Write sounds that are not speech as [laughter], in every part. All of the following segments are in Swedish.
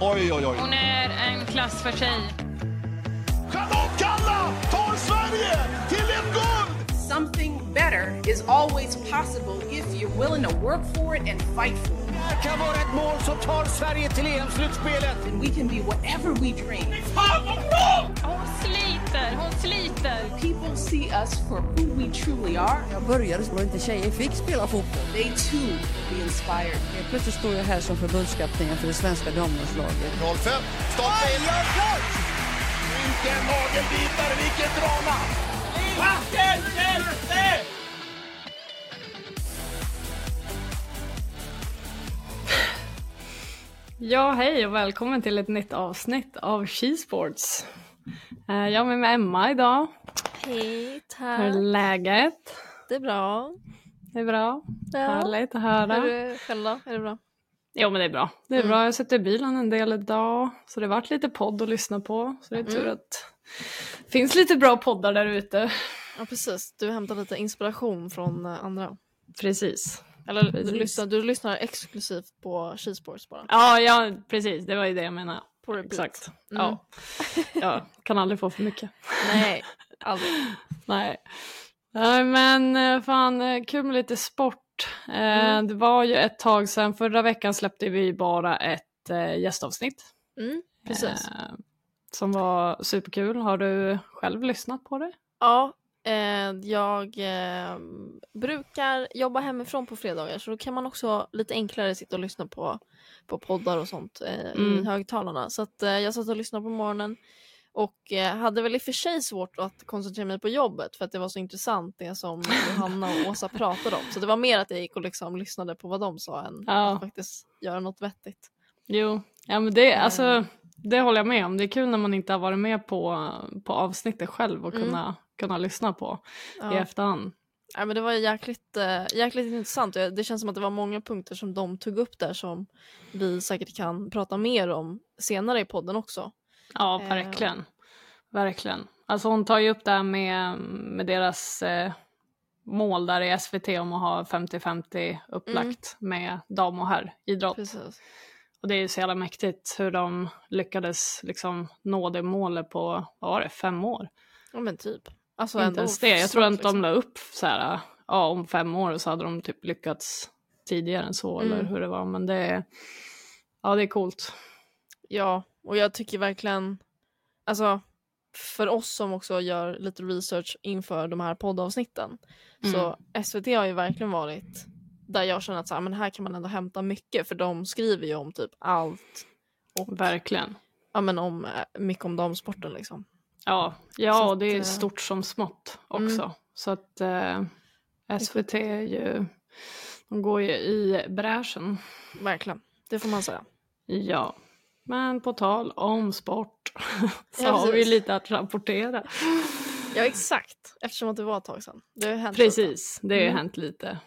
Oj, oj, oj. Hon är en klass för sig. Charlotte Kalla tar Sverige till ett guld! Something better is always possible if you're willing to work for it and fight for it. Det kan vara ett mål som tar Sverige till EM-slutspelet. And we can be whatever we dream. Hon sliter, hon sliter. People see us for who we truly are. Jag började så inte tjejer fick spela fotboll. They too be inspired. Helt plötsligt står jag här som förbundskapten för det svenska damlandslaget. 05, starta in. Vilken nagelbitare, vilket drama! Ja, hej och välkommen till ett nytt avsnitt av Skisports. Eh, Jag är med, Emma idag. Hej, Hur är tack. läget? Det är bra. Det är bra. Ja. Härligt att Hur höra. är du själv då? Är det bra? Jo, men det är bra. Det är Mm. bra. Jag sitter i bilen en del idag, så det har varit lite podd att lyssna på. Så det är tur Mm. att det finns lite bra poddar där ute. Ja, precis. Du hämtar lite inspiration från eh, andra. Precis. Eller du Precis. lyssnar, du lyssnar exklusivt på Skisports bara. Ja, ja, precis. Det var ju det jag menade. På repeat. Exakt. Mm. Ja. Jag kan aldrig få för mycket. Nej, aldrig. [laughs] Nej. Nej men eh, fan eh, kul med lite sport. Eh, Mm. Det var ju ett tag sedan, förra veckan släppte vi bara ett gästavsnitt. Mm, precis. Som var superkul. Har du själv lyssnat på det? Ja, jag eh, brukar jobba hemifrån på fredagar så då kan man också lite enklare sitta och lyssna på, på poddar och sånt eh, Mm. i högtalarna. Så att, eh, jag satt och lyssnade på morgonen och eh, hade väl i och för sig svårt att koncentrera mig på jobbet för att det var så intressant det som Johanna och Åsa [laughs] pratade om. Så det var mer att jag gick och liksom lyssnade på vad de sa än Ja. att faktiskt göra något vettigt. Jo, ja men det, Eh. alltså, det håller jag med om. Det är kul när man inte har varit med på, på avsnittet själv och Mm. Kunna, lyssna på i Ja. efterhand. Ja, men det var jäkligt, eh, jäkligt intressant. Det känns som att det var många punkter som de tog upp där som vi säkert kan prata mer om senare i podden också. Ja, Eh. verkligen. Verkligen. Alltså hon tar ju upp det här med, med deras eh, mål där i SVT om att ha 50-50 upplagt med dam och herridrott. Precis. Och det är ju så jävla mäktigt hur de lyckades liksom nå det målet på, vad var det, fem år? Ja men typ. Alltså Inte ens det. Jag tror att de liksom. la upp så här, ja om fem år så hade de typ lyckats tidigare än så Mm. eller hur det var. Men det är, ja det är coolt. Ja, och jag tycker verkligen, alltså för oss som också gör lite research inför de här poddavsnitten så SVT har ju verkligen varit där jag känner att så här, men här kan man ändå hämta mycket för de skriver ju om typ allt och Verkligen. ja, men om, eh, mycket om damsporten liksom. Ja, ja och det är att, eh, stort som smått mm. också. Så att eh, SVT är ju, de går ju i bräschen. Verkligen, det får man säga. Ja, men på tal om sport [laughs] så Ja, har vi lite att rapportera. Ja exakt, eftersom att det var ett tag sedan. Det har hänt lite. Precis, det har Mm. hänt lite.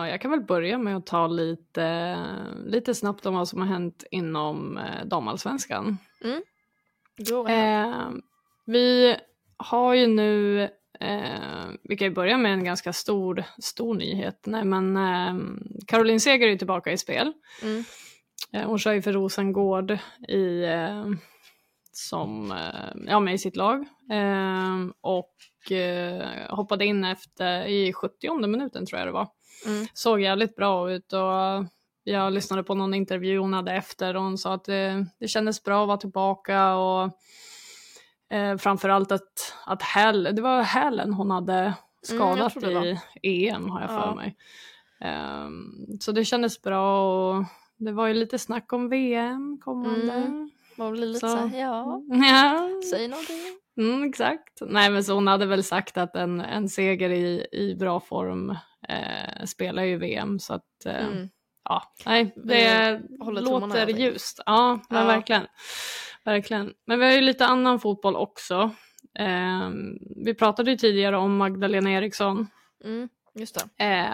Och jag kan väl börja med att ta lite, lite snabbt om vad som har hänt inom eh, damallsvenskan. Go ahead. Eh, vi har ju nu, eh, vi kan ju börja med en ganska stor, stor nyhet. Nej, men eh, Caroline Seger är ju tillbaka i spel. Mm. Eh, hon kör ju för Rosengård i, eh, som, eh, ja, med i sitt lag. Eh, och eh, hoppade in efter, i 70 minuten tror jag det var. Mm. Såg jävligt bra ut och jag lyssnade på någon intervju hon hade efter och hon sa att det, det kändes bra att vara tillbaka och eh, framförallt att, att häl, det var hälen hon hade Mm, skadat var. i EM har jag för Ja. mig. Ehm, så det kändes bra och det var ju lite snack om VM kommande. Mm. Man blir lite Så- såhär, ja, [laughs] Ja, säg någonting. Mm, exakt. Nej men så hon hade väl sagt att en, en seger i, i bra form eh, spelar ju VM så att eh, Mm. ja, nej det låter ljust. Ja, men Ja. verkligen. Verkligen. Men vi har ju lite annan fotboll också. Eh, vi pratade ju tidigare om Magdalena Eriksson. Mm, just. Eh,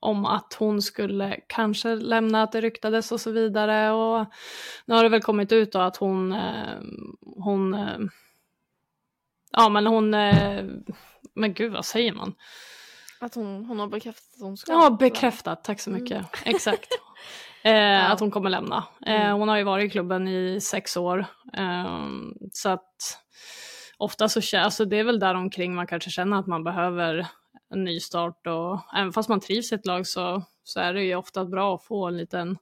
om att hon skulle kanske lämna, att det ryktades och så vidare. Och nu har det väl kommit ut då att hon, eh, hon eh, ja men hon, eh, men gud vad säger man? Att hon, hon har bekräftat att hon ska. Ja, bekräftat, tack så mycket. Exakt. [laughs] Eh, Att hon kommer lämna. Eh, Mm. hon har ju varit i klubben i sex år. Eh, så att ofta så alltså det är väl där omkring man kanske känner att man behöver en ny start och även fast man trivs i ett lag så, så är det ju ofta bra att få en liten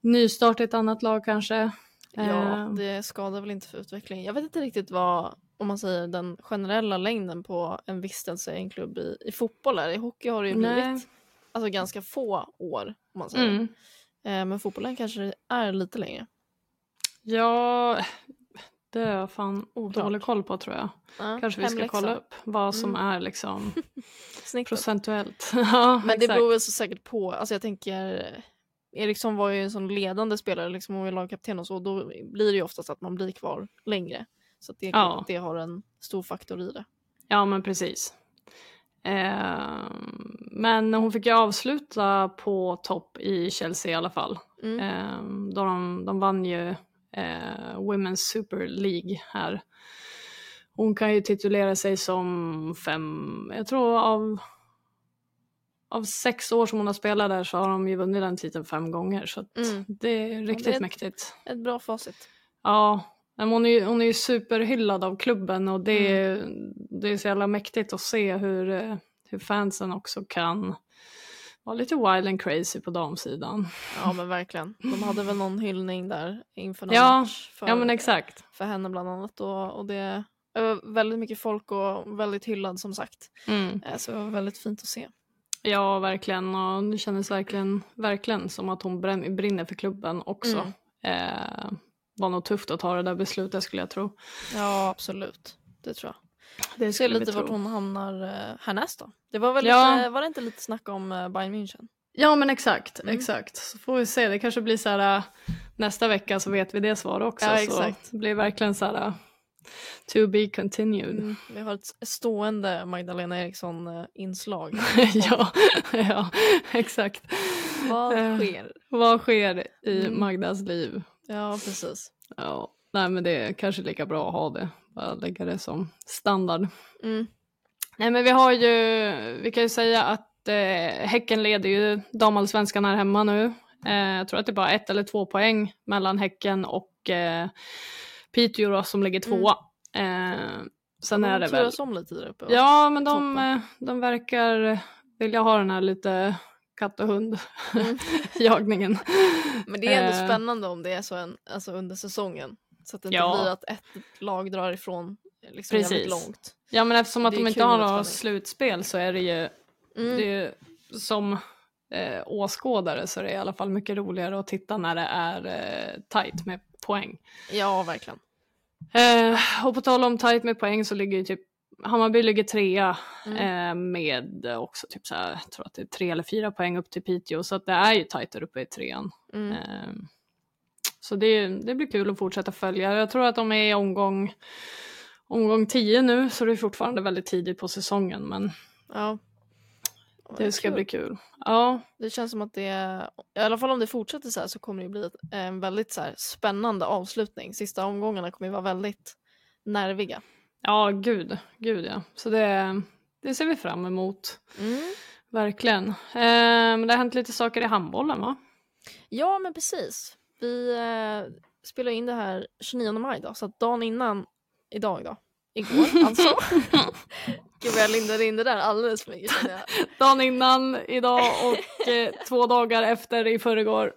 nystart i ett annat lag kanske. Ja, Eh, det skadar väl inte för utvecklingen. Jag vet inte riktigt vad, om man säger den generella längden på en vistelse i en klubb i, i fotboll är. I hockey har det ju Nej. blivit alltså, ganska få år, om man säger. mm. Eh, men fotbollen kanske är lite längre. Ja, det har jag fan Oklart. dålig koll på tror jag. Ja, Kanske vi ska hemläxa. kolla upp vad som Mm. är liksom [laughs] procentuellt. [laughs] ja, Men det exakt. beror väl så säkert på, alltså jag tänker Eriksson var ju en sån ledande spelare, liksom var ju lagkapten och så, då blir det ju oftast att man blir kvar längre. Så det är Ja. det har en stor faktor i det. Ja, men precis. Ehm, men hon fick ju avsluta på topp i Chelsea i alla fall. Mm. Ehm, då de, de vann ju eh, Women's Super League här. Hon kan ju titulera sig som fem, jag tror av, av sex år som hon har spelat där så har de ju vunnit den titeln fem gånger. Så Mm. det är riktigt det är ett- mäktigt. Ett bra facit. Ja, men hon är ju, hon är ju superhyllad av klubben och det, Mm. är det är så jävla mäktigt att se hur, eh, hur fansen också kan vara lite wild and crazy på damsidan. Ja men verkligen. De hade väl någon hyllning där inför någon Ja, match för, Ja men exakt. för henne bland annat. Och, och det är väldigt mycket folk och väldigt hyllad som sagt. Mm. Eh, Så det var väldigt fint att se. Ja verkligen och det kändes verkligen, verkligen som att hon brinner för klubben också. Mm. Eh, var nog tufft att ta det där beslutet skulle jag tro. Ja absolut. Det tror jag. Det Se skulle vi lite vart tro. hon hamnar eh, härnäst då. Det var väl Ja. lite, var det inte lite snack om eh, Bayern München? Ja men exakt, Mm. exakt. Så får vi se, det kanske blir så här nästa vecka så vet vi det svaret också. Ja, Så exakt. det blir verkligen så här to be continued. Mm. Vi har ett stående Magdalena Eriksson-inslag. [laughs] ja, ja, [laughs] exakt. Vad Eh, sker? Vad sker i Mm. Magdas liv? Ja precis. Ja, nej men det är kanske lika bra att ha det. Bara lägga det som standard. Mm. Nej men vi har ju, vi kan ju säga att eh, Häcken leder ju damallsvenskan här hemma nu. Eh, jag tror att det är bara ett eller två poäng mellan Häcken och eh, Piteå då, som ligger tvåa. Eh, sen är det väl... om lite där uppe. Ja men de, eh, de verkar vilja ha den här lite katt och hund [laughs] Mm. jagningen. Men det är ändå Eh. spännande om det är så en, alltså under säsongen. Så att det inte Ja. blir att ett lag drar ifrån liksom jävligt Precis. långt. Ja men eftersom att de inte har något slutspel så är det ju Mm. det är ju som eh, åskådare så är det i alla fall mycket roligare att titta när det är eh, tajt med poäng. Ja verkligen. Eh, och på tal om tajt med poäng så ligger ju typ Hammarby ligger trea Mm. eh, med också typ så här, jag tror att det är tre eller fyra poäng upp till Piteå så att det är ju tajt där uppe i trean. Mm. Eh, så det, det blir kul att fortsätta följa. Jag tror att de är i omgång, omgång 10 nu så det är fortfarande väldigt tidigt på säsongen men Ja. det ska kul. bli kul. Ja, Det känns som att det, i alla fall om det fortsätter så här så kommer det bli en väldigt så här spännande avslutning. Sista omgångarna kommer ju vara väldigt nerviga. Ja gud, gud ja. Så det, det ser vi fram emot. Mm. Verkligen. Eh, men det har hänt lite saker i handbollen va? Ja men precis. Vi eh, spelar in det här 29 maj då, så att dagen innan idag då. Igår [laughs] alltså. Gud vad jag lindade in det där alldeles för mycket. Dagen innan, idag och eh, två dagar efter i förrgår.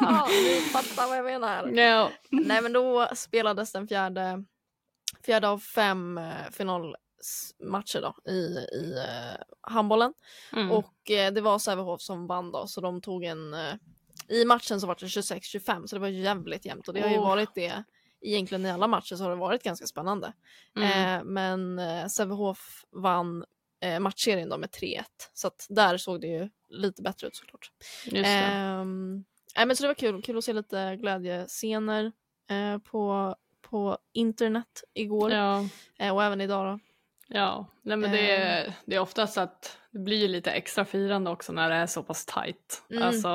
Ja, ni fattar vad jag menar. ja. Nej men då spelades den fjärde, fjärde av fem eh, finalmatcher då i, i eh, handbollen. Mm. Och eh, det var Sävehof som vann då så de tog en eh, i matchen så var det 26-25 så det var jävligt jämnt och det har ju varit det egentligen i alla matcher så har det varit ganska spännande. Mm. Eh, men eh, Sävehof vann eh, matchserien då med 3-1 så att där såg det ju lite bättre ut såklart. Just det. Nej, men så det var kul, kul att se lite glädjescener eh, på, på internet igår Ja, eh, och även idag då. ja. Nej, men det, Ehm. är, det är oftast att det blir lite extra firande också när det är så pass tajt. Mm. Alltså,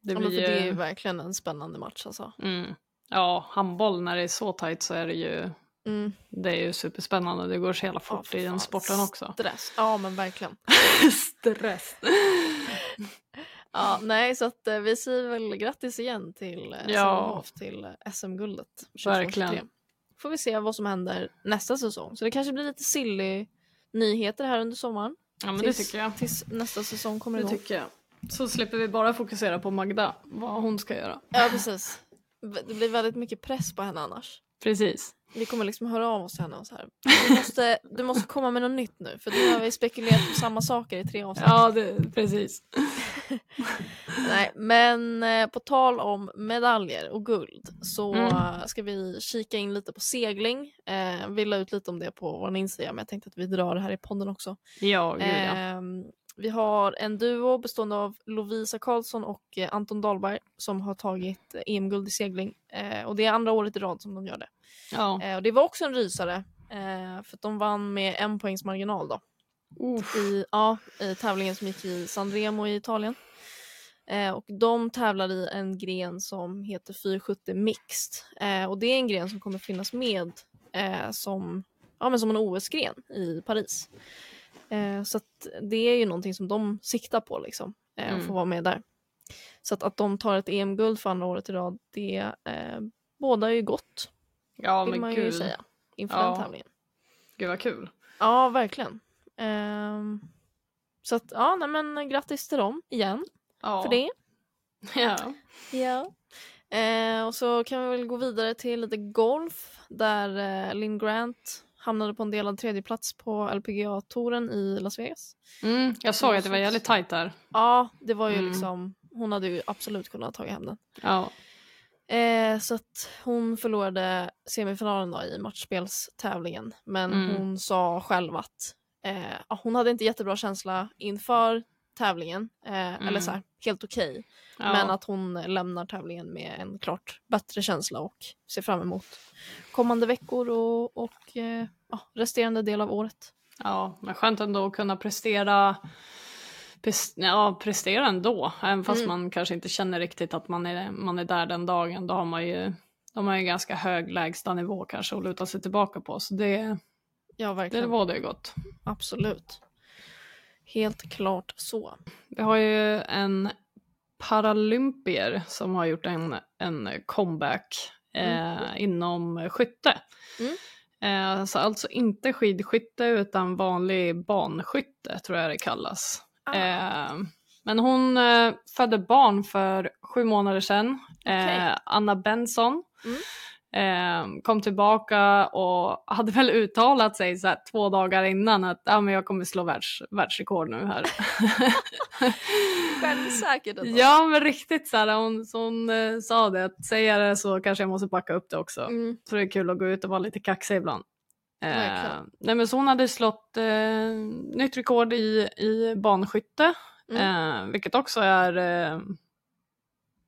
det Ja, blir för det är ju ju... verkligen en spännande match alltså. Mm. Ja, handboll när det är så tajt så är det ju, Mm. det är ju superspännande. Det går så jävla fort för i den sporten också. Stress. Ja men verkligen. [laughs] Stress. Ja, nej, så att eh, vi säger väl grattis igen till eh, Ja. Sävehof till eh, SM-guldet. 22-23. Verkligen. Får vi se vad som händer nästa säsong. Så det kanske blir lite silly nyheter här under sommaren. Ja men det tills, tycker jag. Tills nästa säsong kommer Det igång. tycker jag. Så slipper vi bara fokusera på Magda, vad hon ska göra. Ja, precis. Det blir väldigt mycket press på henne annars. Precis. Vi kommer liksom höra av oss till henne och så här. Du måste, du måste komma med något nytt nu för nu har vi spekulerat på samma saker i tre avsnitt. Ja, det, precis. [laughs] Nej, men eh, på tal om medaljer och guld så Mm. eh, ska vi kika in lite på segling. Eh, vi la ut lite om det på vår Instagram men jag tänkte att vi drar det här i podden också. Ja, gud ja. Ehm, vi har en duo bestående av Lovisa Karlsson och eh, Anton Dahlberg som har tagit eh, EM-guld i segling. Eh, och det är andra året i rad som de gör det. ja. Och det var också en rysare för att de vann med en poängs marginal då. Uff. I, ja, i tävlingen som gick i Sanremo i Italien. Eh, och de tävlar i en gren som heter 470 Mixed. Eh, och det är en gren som kommer finnas med eh, som, ja, men som en OS-gren i Paris. Eh, så att det är ju någonting som de siktar på liksom, eh, att Mm. få vara med där. Så att, att de tar ett EM-guld för andra året i rad, det eh, båda ju gott, Ja, vill men man ju gud. säga, inför Ja. den tävlingen. Gud vad kul. Ja, verkligen. Ehm, så att, ja, nej, men grattis till dem igen Ja. för det. [laughs] Ja. Ja. Eh, och så kan vi väl gå vidare till lite golf där eh, Lynn Grant hamnade på en delad tredjeplats på LPGA-touren i Las Vegas. Mm, jag såg att det var jävligt tajt där. Ja, det var ju Mm. liksom, hon hade ju absolut kunnat ta hem den. Ja. Eh, så att hon förlorade semifinalen då i matchspelstävlingen. Men Mm. hon sa själv att eh, hon hade inte jättebra känsla inför tävlingen. Eh, Eller så här, helt okej. ja. Men att hon lämnar tävlingen med en klart bättre känsla och ser fram emot kommande veckor och, och eh, resterande del av året. Ja, men skönt ändå att kunna prestera pres- Ja, prestera ändå. Även fast Mm. man kanske inte känner riktigt att man är, man är där den dagen. Då har man ju, de har ju ganska hög lägsta nivå kanske att luta sig tillbaka på. Så det, Ja, det verkligen. var det gott. Absolut. Helt klart så. Vi har ju en paralympier som har gjort en, en comeback eh, inom skytte. Mm. Eh, så alltså inte skidskytte utan vanlig banskytte tror jag det kallas. Ah. Eh, men hon eh, födde barn för sju månader sedan. Eh, Anna Benson. Mm. Eh, kom tillbaka och hade väl uttalat sig så här två dagar innan att ah, men jag kommer slå världs, världsrekord nu här. Självsäkert ändå. ja men riktigt så här, hon, så hon eh, sa det att säga det så kanske jag måste backa upp det också. Mm. Så det är kul att gå ut och vara lite kaxig ibland. Eh, Verkligen. nej men så hon hade slått eh, nytt rekord i, i banskytte. Mm. Eh, vilket också är eh,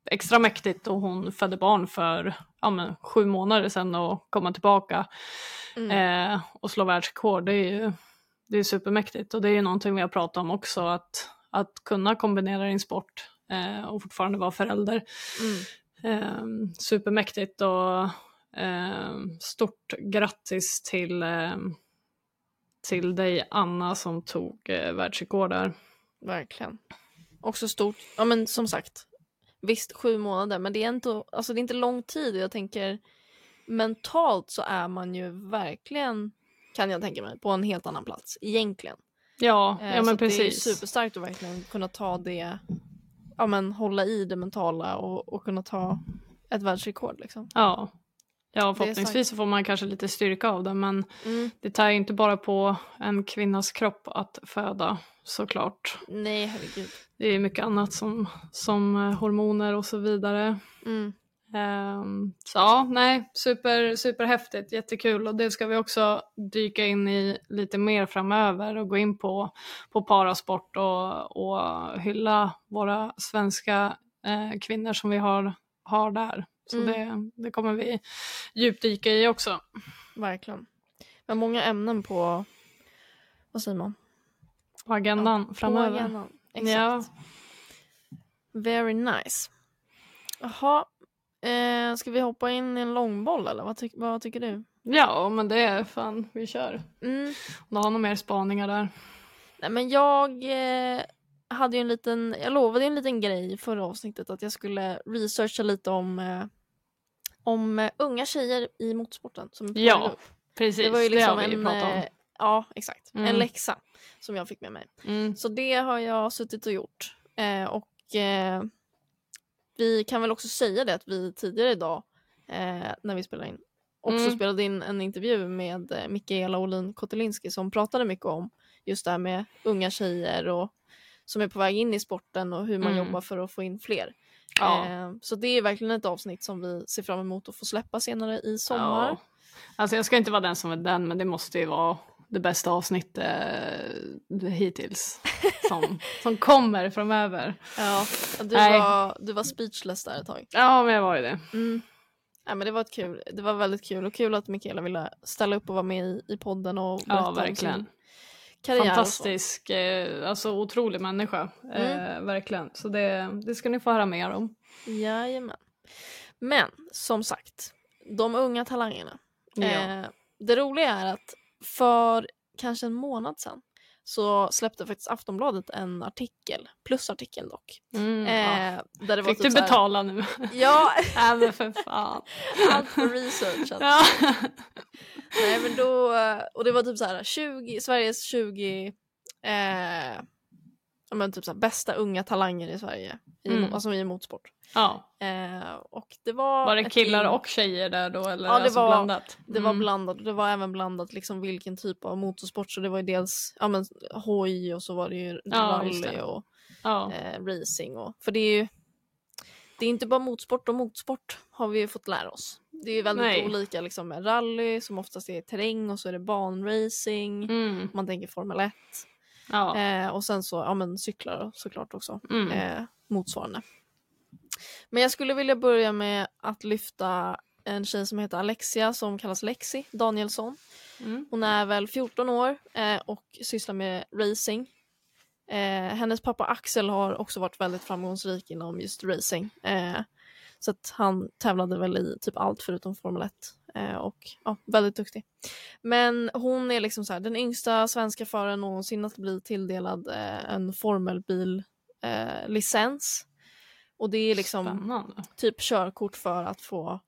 extra mäktigt och hon födde barn för ja, men, sju månader sedan och komma tillbaka Mm. eh, och slå världsrekord. Det är ju det är supermäktigt och det är ju någonting vi har pratat om också att, att kunna kombinera din sport eh, och fortfarande vara förälder. Mm. Eh, supermäktigt och eh, stort grattis till, eh, till dig Anna som tog eh, världsrekord där. Verkligen. Också stort. Ja men som sagt. Visst sju månader men det är inte, alltså, det är inte lång tid. Jag tänker mentalt så är man ju verkligen kan jag tänka mig på en helt annan plats egentligen. Ja, Eh, ja men att Det är precis. superstarkt att verkligen kunna ta det, ja men hålla i det mentala och, och kunna ta ett världsrekord liksom. Ja. Ja, förhoppningsvis så får man kanske lite styrka av det men Mm. det tar ju inte bara på en kvinnas kropp att föda såklart. Nej herregud. Det är mycket annat som, som eh, hormoner och så vidare. Mm. Ehm, så ja, nej, super, superhäftigt, jättekul och det ska vi också dyka in i lite mer framöver och gå in på, på parasport och, och hylla våra svenska eh, kvinnor som vi har, har där. Så Mm. det, det kommer vi djupdyka i också. Verkligen. Men många ämnen på, vad säger man? På agendan På framöver. agendan. Exakt. Ja. Very nice. Jaha, eh, ska vi hoppa in i en långboll eller vad, tyck- vad tycker du? ja, men det är fan, vi kör. Mm. Om du har några mer spaningar där. Nej men jag, eh, hade ju en liten, jag lovade ju en liten grej i förra avsnittet att jag skulle researcha lite om, eh, om eh, unga tjejer i motorsporten. Som Ja. Precis, det var ju det liksom har vi ju en, pratat om. eh, ja exakt, en Mm. läxa som jag fick med mig. Mm. Så det har jag suttit och gjort. Eh, och eh, vi kan väl också säga det att vi tidigare idag eh, när vi spelade in också Mm. spelade in en intervju med eh, Mikaela Olin Kotelinski som pratade mycket om just det här med unga tjejer och som är på väg in i sporten och hur man Mm. jobbar för att få in fler. Ja. Eh, så det är verkligen ett avsnitt som vi ser fram emot att få släppa senare i sommar. Ja. Alltså jag ska inte vara den som är den, men det måste ju vara det bästa avsnittet eh, hittills [laughs] som, som kommer framöver. Ja, du, Nej. var, du var speechless där ett tag. Ja, men jag var ju det. Mm. Ja, men det var ett kul. Det var väldigt kul och kul att Mikaela ville ställa upp och vara med i, i podden och berätta Ja, om verkligen. sin karriär. Fantastisk, eh, alltså otrolig människa. Mm. Eh, verkligen. Så det, det ska ni få höra mer om. Jajamän. Men som sagt, de unga talangerna. Ja. Eh, det roliga är att för kanske en månad sedan så släppte faktiskt Aftonbladet en artikel, plusartikel dock. Mm, ja. Eh, där det var Fick typ du så här- betala nu? Ja, [laughs] Nej men för fan. [laughs] allt för researchen. Ja. Nej men då, och det var typ så här 20, Sveriges 20 eh, ja, men typ så här, bästa unga talanger i Sverige, i, Mm. alltså i motorsport. ja. Eh, och det var, Var det ett killar gäng- och tjejer där då eller Ja, det alltså var- blandat? Det var Mm. blandat och det var även blandat liksom vilken typ av motorsport så det var ju dels ja, men, hoj och så var det ju Ja, rally och Ja. eh, racing och för det är ju det är inte bara motorsport och motorsport har vi ju fått lära oss. Det är ju väldigt Nej. olika liksom med rally som oftast är terräng och så är det banracing. Mm. Man tänker Formel 1. Ja. Eh, och sen så ja, men cyklar såklart också. Mm. Eh, motsvarande. Men jag skulle vilja börja med att lyfta en tjej som heter Alexia som kallas Lexi Danielsson. Mm. Hon är väl 14 år eh, och sysslar med racing. Eh, hennes pappa Axel har också varit väldigt framgångsrik inom just racing. Eh, så att han tävlade väl i typ allt förutom Formel 1. Eh, och ja, väldigt duktig. Men hon är liksom så här, den yngsta svenska föraren någonsin att bli tilldelad eh, en formelbil eh. Och det är liksom Spännande. typ körkort för att få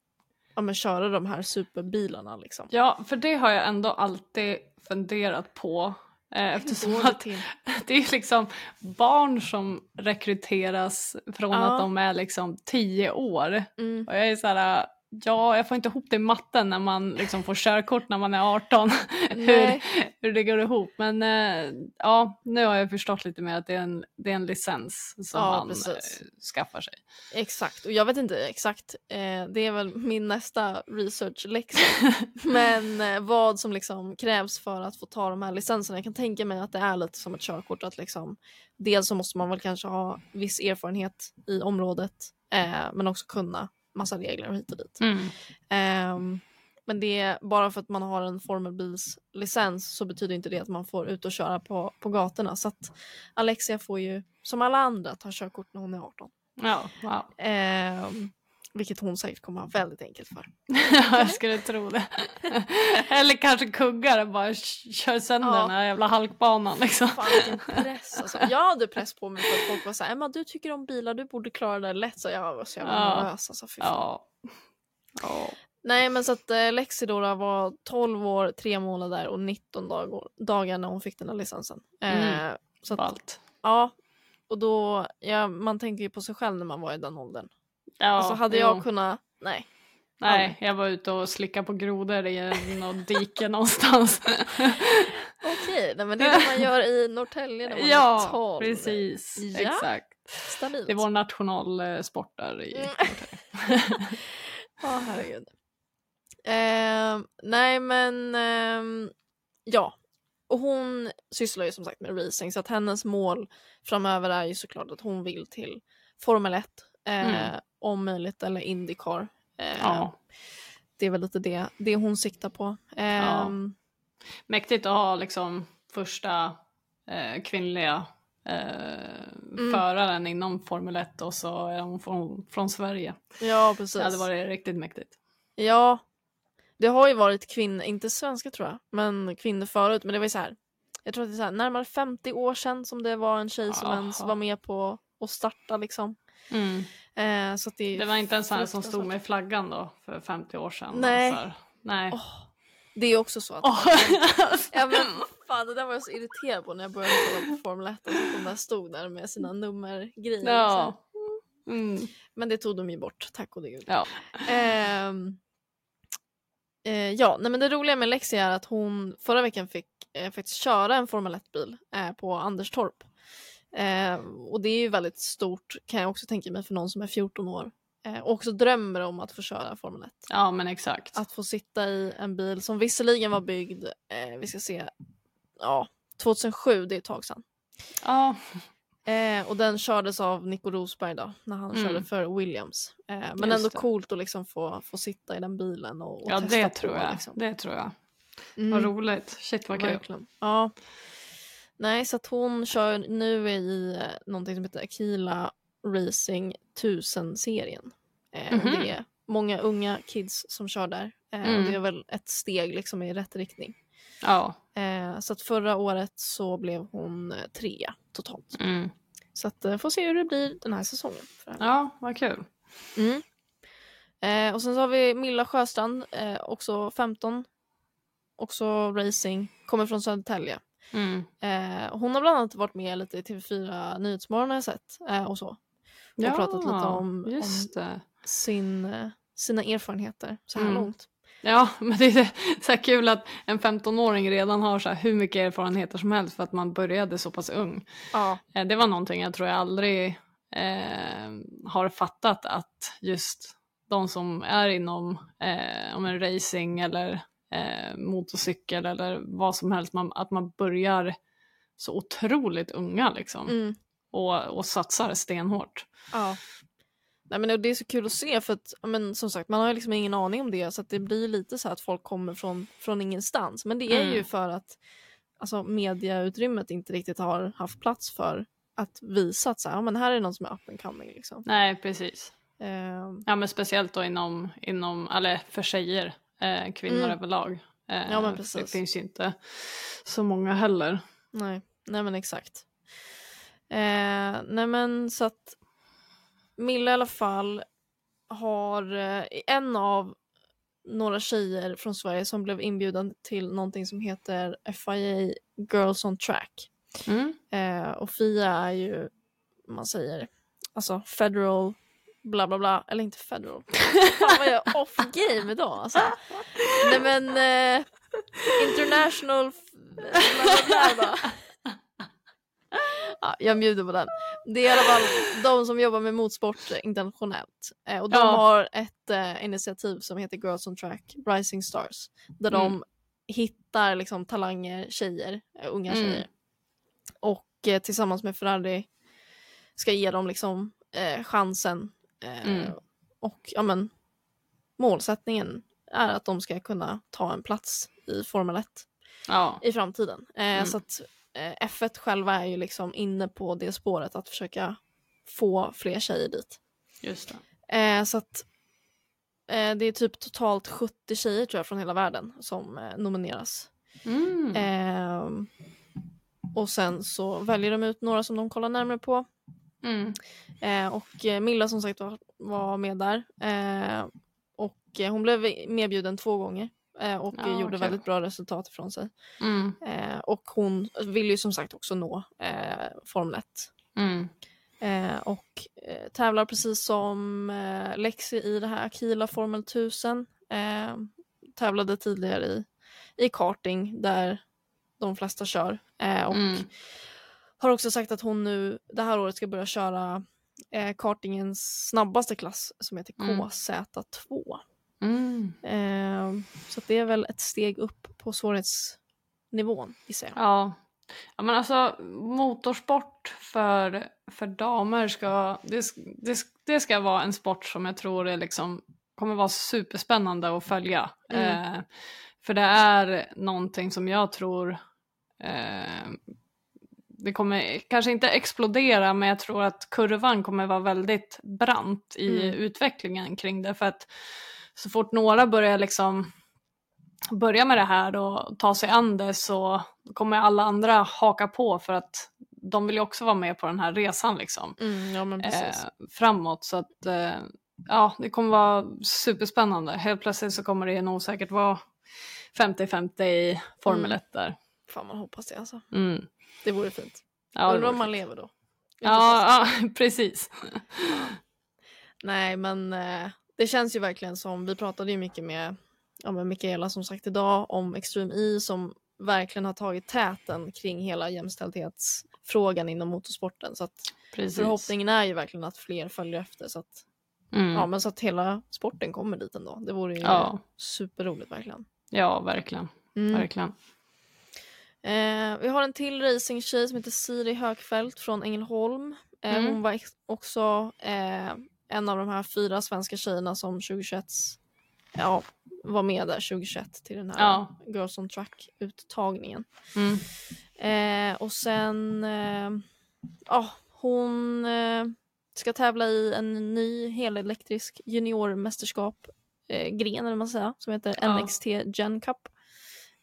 ja, men köra de här superbilarna liksom. Ja, för det har jag ändå alltid funderat på. Eh, eftersom det att [laughs] det är liksom barn som rekryteras från Ja. att de är liksom 10 år. Mm. Och jag är så här, ja, jag får inte ihop det i matten när man liksom får körkort när man är 18. [laughs] hur, hur det går ihop. Men eh, ja, nu har jag förstått lite mer att det är en, det är en licens som Ja, man precis. eh, skaffar sig. Exakt, och jag vet inte exakt, eh, det är väl min nästa research-läxa. [laughs] Men eh, vad som liksom krävs för att få ta de här licenserna. Jag kan tänka mig att det är lite som ett körkort. att liksom, Dels så måste man väl kanske ha viss erfarenhet i området eh, men också kunna massa regler och hit och dit. Mm. Ehm, men det är bara för att man har en formelbilslicens så betyder inte det att man får ut och köra på, på gatorna. Så att Alexia får ju som alla andra ta körkort när hon är 18. Ja, wow. Ehm, vilket hon säkert kommer ha väldigt enkelt för. [laughs] jag skulle tro det. [laughs] Eller kanske kuggar och bara kör sönder Ja. den här jävla halkbanan liksom. Fan vilken press alltså. Jag hade press på mig för att folk var såhär Emma du tycker om bilar, du borde klara det lätt. Så jag var så jävla Ja. nervös alltså. Fy. Ja. ja. Nej men så att eh, Lexi då, var 12 år, 3 månader och 19 dagar, dagar när hon fick den här licensen. Eh, Mm. så att, Ballt. ja. Och då, ja, man tänker ju på sig själv när man var i den åldern. Ja, alltså hade jo. jag kunnat, nej. Nej, jag var ute och slickade på grodor i något dike [laughs] någonstans. [laughs] Okej, nej, men det är det man gör i Norrtälje när man är ja, 12. precis. Ja. Exakt. Stabilt. Det är vår nationalsport där i Mm. Norrtälje. [laughs] Ja, herregud. Ehm, nej, men ehm, ja. Och hon sysslar ju som sagt med racing så att hennes mål framöver är ju såklart att hon vill till Formel 1. Eh, Mm. Om möjligt eller Indycar. Eh, Ja. Det är väl lite det, det hon siktar på. Ehm, Mäktigt att ha liksom första eh, kvinnliga eh, föraren inom Formel 1 och så är hon från, från Sverige. Ja, precis. Det hade varit riktigt mäktigt. Ja, det har ju varit kvinnor, inte svenska tror jag, men kvinnor förut. Men det var ju så här, jag tror att det är så här, närmare 50 år sedan som det var en tjej som ens Jaha. var med på att starta liksom. Mm. Eh, så det, Det var inte en sån här som stod med flaggan då för 50 år sedan? Nej. här. Nej. Åh, det är också så att... Åh. [laughs] Ja men fan det där var jag så irriterad på när jag började kolla på Formel 1 och så att de där stod där med sina nummergrejer. Ja. Mm. Men det tog de ju bort, tack och gud. Ja. Ehm, eh, ja, nej men det roliga med Lexi är att hon förra veckan fick eh, faktiskt köra en Formel 1-bil eh, på Anderstorp. Eh, och det är ju väldigt stort kan jag också tänka mig för någon som är 14 år. Eh, och också drömmer om att få köra Formel 1. ja, men exakt. Att få sitta i en bil som visserligen var byggd, eh, vi ska se, ja, 2007, det är ett tag sedan. Ja, Eh, och den kördes av Nico Rosberg då, när han Mm. körde för Williams. Eh, men Just ändå det. coolt att liksom få, få sitta i den bilen och, och ja testa det på. tror jag. Liksom. Det tror jag. Mm, Vad roligt. Shit vad kul. verkligen. Ja. Nej, så att hon kör nu i eh, någonting som heter Akila Racing 1000-serien. Eh, och Mhm. Det är många unga kids som kör där. Eh, Mm. det är väl ett steg liksom i rätt riktning. Ja. Eh, så att förra året så blev hon eh, trea totalt. Mm. Så att eh, får se hur det blir den här säsongen. Ja, vad kul. Mm. Och sen så har vi Milla Sjöstrand, också 15. Också racing, kommer från Södertälje. Mm. Eh, hon har bland annat varit med lite i TV4 Nyhetsmorgon har jag sett. Eh, och så. Och pratat lite om, just om sin, eh, sina erfarenheter så här Mm. långt. Ja, [laughs] men det är så här kul att en 15-åring redan har så hur mycket erfarenheter som helst för att man började så pass ung. Ja. Eh, Det var någonting jag tror jag aldrig eh, har fattat att just de som är inom eh, om en racing eller eh, motorcykel eller vad som helst, man, att man börjar så otroligt unga liksom Mm. och, och satsar stenhårt. ja. Nej, men det är så kul att se för att men, som sagt man har liksom ingen aning om det så att det blir lite så att folk kommer från, från ingenstans. Men det är Mm. ju för att alltså, mediautrymmet inte riktigt har haft plats för att visa att så här, ja, men här är någon som är up and coming. Liksom. Nej, precis. Ehm, Ja, men speciellt då inom, inom eller för tjejer, eh, kvinnor Mm. överlag. Eh, Ja, men Det precis. finns ju inte så många heller. nej. nej, men exakt. Eh, nej, men så att Milla i alla fall har eh, en av några tjejer från Sverige som blev inbjuden till någonting som heter FIA Girls on Track. Mm. Eh, och FIA är ju, man säger, alltså federal bla bla bla, eller inte federal. [laughs] Fan vad jag är off game idag alltså. Nej men eh, international bla bla bla. Ja, jag bjuder på den. Det är i alla fall de som jobbar med motorsport internationellt. Eh, och de Ja. har ett eh, initiativ som heter Girls on Track Rising Stars. Där Mm. de hittar liksom talanger, tjejer, eh, unga Mm. tjejer. Och eh, tillsammans med Ferrari ska ge dem liksom eh, Eh, Mm. Och ja men målsättningen är att de ska kunna ta en plats i Formel 1 Ja. i framtiden. Eh, Mm. Så att eh, F1 själva är ju liksom inne på det spåret att försöka få fler tjejer dit. Just det. Eh, så att eh, det är typ totalt 70 tjejer tror jag från hela världen som nomineras. Mm. Ehm, och sen så väljer de ut några som de kollar närmare på. Mm. Eh, och eh, Milla som sagt var, var med där. Eh, och eh, hon blev medbjuden två gånger. Eh, och Ja, gjorde okej. väldigt bra resultat ifrån sig. Mm. Eh, och hon vill ju som sagt också nå Formel 1. Mm. Och tävlar precis som eh, Lexi i det här Akila Formel 1000. Eh, tävlade tidigare i, i karting där de flesta kör. Och Mm. Har också sagt att hon nu det här året ska börja köra eh, kartingens snabbaste klass som heter Mm. KZ2. Mm. Eh, så det är väl ett steg upp på svårighetsnivån gissar jag. Ja. ja, men alltså motorsport för, för damer ska, det, det, det ska vara en sport som jag tror är liksom, kommer vara superspännande att följa. Mm. Eh, för det är någonting som jag tror eh, det kommer kanske inte explodera men jag tror att kurvan kommer vara väldigt brant i Mm. utvecklingen kring det för att så fort några börjar liksom börja med det här och ta sig an det så kommer alla andra haka på för att de vill ju också vara med på den här resan liksom. Mm, ja. Eh, framåt så att eh, ja, det kommer vara superspännande. Helt plötsligt så kommer det nog säkert vara 50-50 i Formel 1 där. Fan man hoppas det alltså. Mm. Det vore fint. Ja, Undrar om man lever då. ja, ja, [laughs] precis. Nej men eh, det känns ju verkligen som, vi pratade ju mycket med, ja, med Mikaela som sagt idag om Extreme E som verkligen har tagit täten kring hela jämställdhetsfrågan inom motorsporten. Så att precis. förhoppningen är ju verkligen att fler följer efter så att, Mm. ja, men så att hela sporten kommer dit ändå. Det vore ju Ja. superroligt verkligen. ja, verkligen. Mm. verkligen. Eh, vi har en till racingtjej som heter Siri Högfeldt från Ängelholm. Eh, Mm. Hon var också eh, en av de här fyra svenska tjejerna som 2021 ja, var med där 2021 till den här Ja. Girls on Track-uttagningen. Mm. Eh, och sen, eh, ja, hon eh, ska tävla i en ny helelektrisk juniormästerskap, eh, gren eller man säger, som heter Ja. NXT Gen Cup.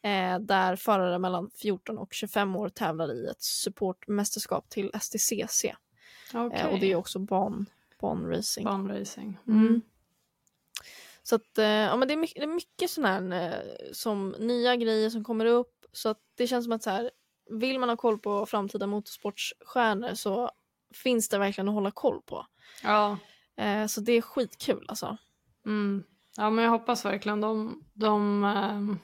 Eh, där förare mellan 14 och 25 år tävlar i ett supportmästerskap till STCC. Okej. Eh, och det är också ban, banracing. Banracing. Mm. Så att, eh, ja men det är mycket, det är mycket sån här eh, som nya grejer som kommer upp. Så att det känns som att så här, vill man ha koll på framtida motorsportsstjärnor så finns det verkligen att hålla koll på. Ja. Eh, så det är skitkul alltså. Mm. ja, men jag hoppas verkligen de, de ehm,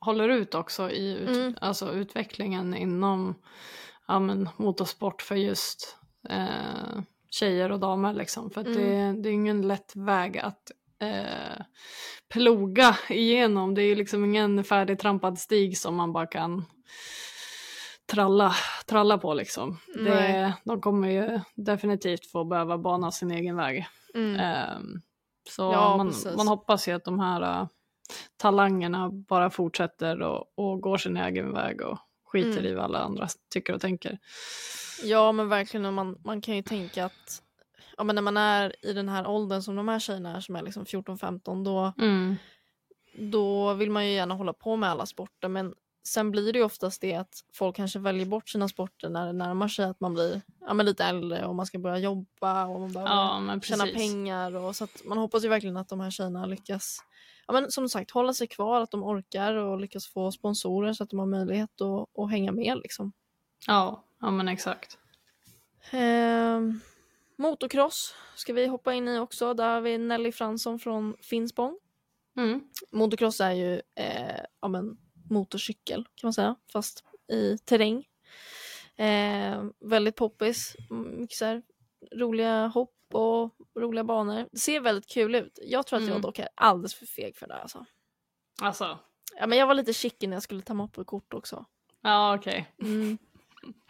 håller ut också i ut, Mm. alltså utvecklingen inom ja, men, motorsport för just eh, tjejer och damer. Liksom. För Mm. det, det är ingen lätt väg att eh, ploga igenom. Det är liksom ingen färdigtrampad stig som man bara kan tralla, tralla på liksom. Det, de kommer ju definitivt få behöva bana sin egen väg. Ehm, så Ja, man, man hoppas ju att de här talangerna bara fortsätter och, och går sin egen väg och skiter Mm. i vad alla andra tycker och tänker. Ja men verkligen, och man, man kan ju tänka att ja, men när man är i den här åldern som de här tjejerna är som är liksom 14-15 då, då vill man ju gärna hålla på med alla sporter. Men sen blir det ju oftast det att folk kanske väljer bort sina sporter när det närmar sig att man blir ja, men lite äldre och man ska börja jobba och man behöver Ja, tjäna pengar och så man hoppas ju verkligen att de här tjejerna lyckas ja, men som sagt hålla sig kvar, att de orkar och lyckas få sponsorer så att de har möjlighet att, att hänga med liksom. Ja, ja men exakt. Ehm, motocross ska vi hoppa in i också. Där har vi Nelly Fransson från Finspång. Mm. Motocross är ju eh, ja, men, motorcykel kan man säga, fast i terräng. Eh, väldigt poppis, Mm, mycket så här, roliga hopp och roliga banor. Det ser väldigt kul ut. Jag tror att jag Mm. dock är alldeles för feg för det här, alltså. Alltså, Ja, men jag var lite chicky när jag skulle ta moppekort också. ja okej. Mm.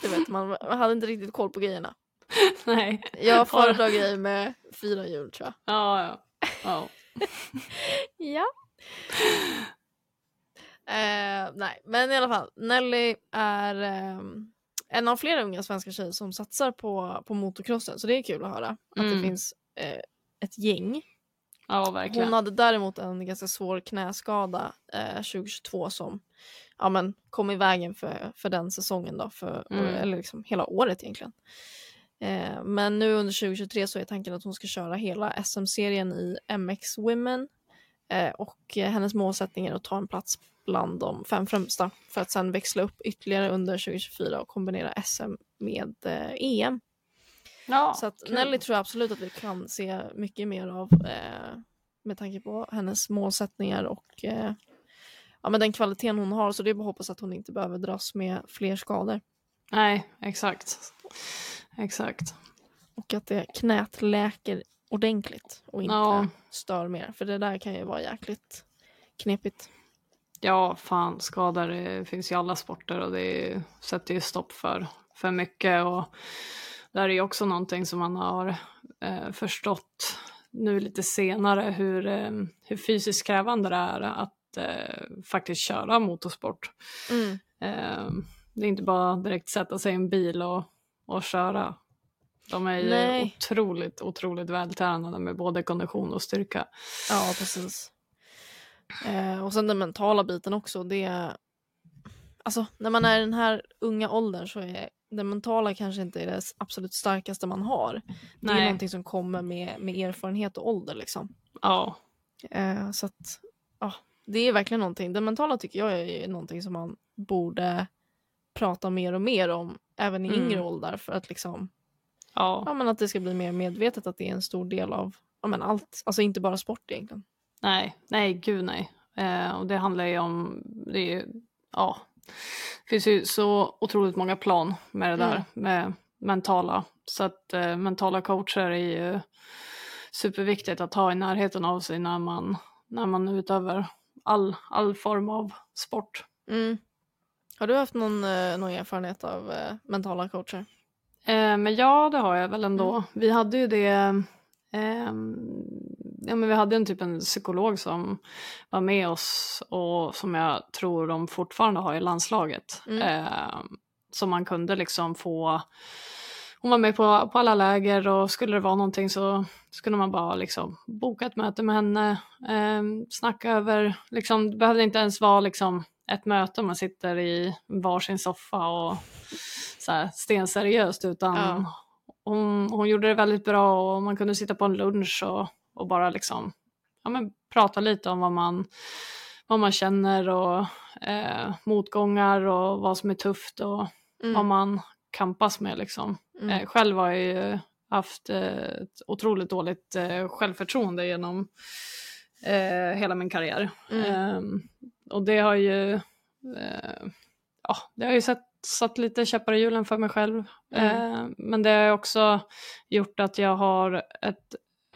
Du vet, man, man hade inte riktigt koll på grejerna. [laughs] Nej. Jag föredrar grejer med fyra hjul tror jag. Ja, ja. ja. [laughs] Ja. Eh, nej, men i alla fall. Nelly är ehm, en av flera unga svenska tjejer som satsar på, på motocrossen. Så det är kul att höra att Mm. det finns eh, ett gäng. ja verkligen. Hon hade däremot en ganska svår knäskada eh, 2022 som ja, men, kom i vägen för, för den säsongen. Då, för, Mm. Eller liksom hela året egentligen. Eh, men nu under 2023 så är tanken att hon ska köra hela SM-serien i MX Women. Eh, och eh, hennes målsättning är att ta en plats bland de fem främsta för att sen växla upp ytterligare under 2024 och kombinera SM med eh, EM. ja, Så att kul. Nelly tror jag absolut att vi kan se mycket mer av eh, med tanke på hennes målsättningar och eh, ja, men den kvaliteten hon har. Så det är bara att hoppas att hon inte behöver dras med fler skador Nej, exakt. Exakt. och att det knät läker ordentligt och inte Ja. stör mer. För det där kan ju vara jäkligt knepigt. Ja, fan, skador det finns i alla sporter och det sätter ju stopp för, för mycket. Och det här är ju också någonting som man har eh, förstått nu lite senare hur, eh, hur fysiskt krävande det är att eh, faktiskt köra motorsport. Mm. Eh, det är inte bara direkt sätta sig i en bil och, och köra. De är ju Nej. otroligt, otroligt vältränade med både kondition och styrka. Ja, precis. Eh, och sen den mentala biten också. Det Alltså när man är i den här unga åldern så är det mentala kanske inte det absolut starkaste man har. Det är Nej. någonting som kommer med, med erfarenhet och ålder liksom. Ja, Eh, så att, ja, det är verkligen någonting. Det mentala tycker jag är någonting som man borde prata mer och mer om, även i Mm. yngre åldrar, för att liksom, ja. ja men att det ska bli mer medvetet att det är en stor del av, ja men allt, alltså inte bara sport egentligen. Nej, nej, gud nej. Eh, och det handlar ju om, det är ju, ja, det finns ju så otroligt många plan med det där, Mm. med mentala. Så att eh, mentala coacher är ju superviktigt att ha i närheten av sig när man, när man utövar all, all form av sport. Mm. Har du haft någon, eh, någon erfarenhet av eh, mentala coacher? Eh, men ja, det har jag väl ändå. Mm. Vi hade ju det, ehm, ja men vi hade en typ en psykolog som var med oss och som jag tror de fortfarande har i landslaget. Mm. Eh, som man kunde liksom få, hon var med på, på alla läger och skulle det vara någonting så skulle man bara liksom boka ett möte med henne, eh, snacka över, liksom, det behövde inte ens vara liksom ett möte, man sitter i varsin soffa och så här stenseriöst utan Ja. hon, hon gjorde det väldigt bra och man kunde sitta på en lunch och, och bara liksom ja, men prata lite om vad man, vad man känner och eh, motgångar och vad som är tufft och Mm. vad man kampas med liksom. Mm. Eh, själv har jag ju haft eh, ett otroligt dåligt eh, självförtroende genom eh, hela min karriär. Mm. Ehm, och det har ju, eh, ja, det har ju satt, satt lite käppar i hjulen för mig själv. Mm. Eh, men det har också gjort att jag har ett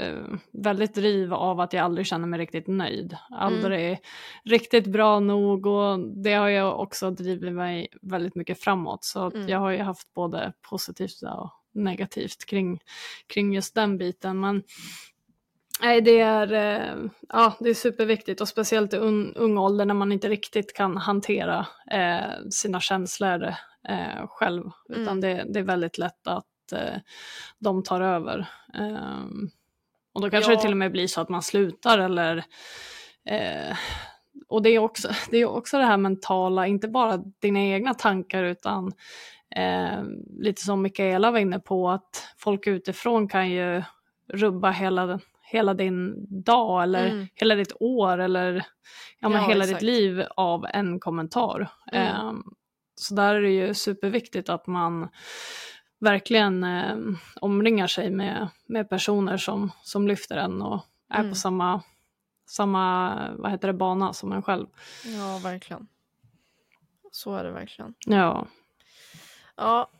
eh, väldigt driv av att jag aldrig känner mig riktigt nöjd. Aldrig riktigt bra nog och det har jag också drivit mig väldigt mycket framåt. Så Mm. jag har ju haft både positivt och negativt kring, kring just den biten. Men nej, det är, eh, ja, det är superviktigt och speciellt i un, ung ålder när man inte riktigt kan hantera eh, sina känslor eh, själv. Utan Mm. det, det är väldigt lätt att eh, de tar över. Och då kanske Ja. det till och med blir så att man slutar eller eh, och det är, också, [laughs] det är också det här mentala, inte bara dina egna tankar utan eh, lite som Mikaela var inne på att folk utifrån kan ju rubba hela, hela din dag eller Mm. hela ditt år eller ja, men Ja, hela exakt. ditt liv av en kommentar. Mm. Eh, så där är det ju superviktigt att man verkligen eh, omringar sig med, med personer som, som lyfter en och är Mm. på samma, samma vad heter det, bana som en själv. Ja, verkligen. Så är det verkligen. Ja, Ja.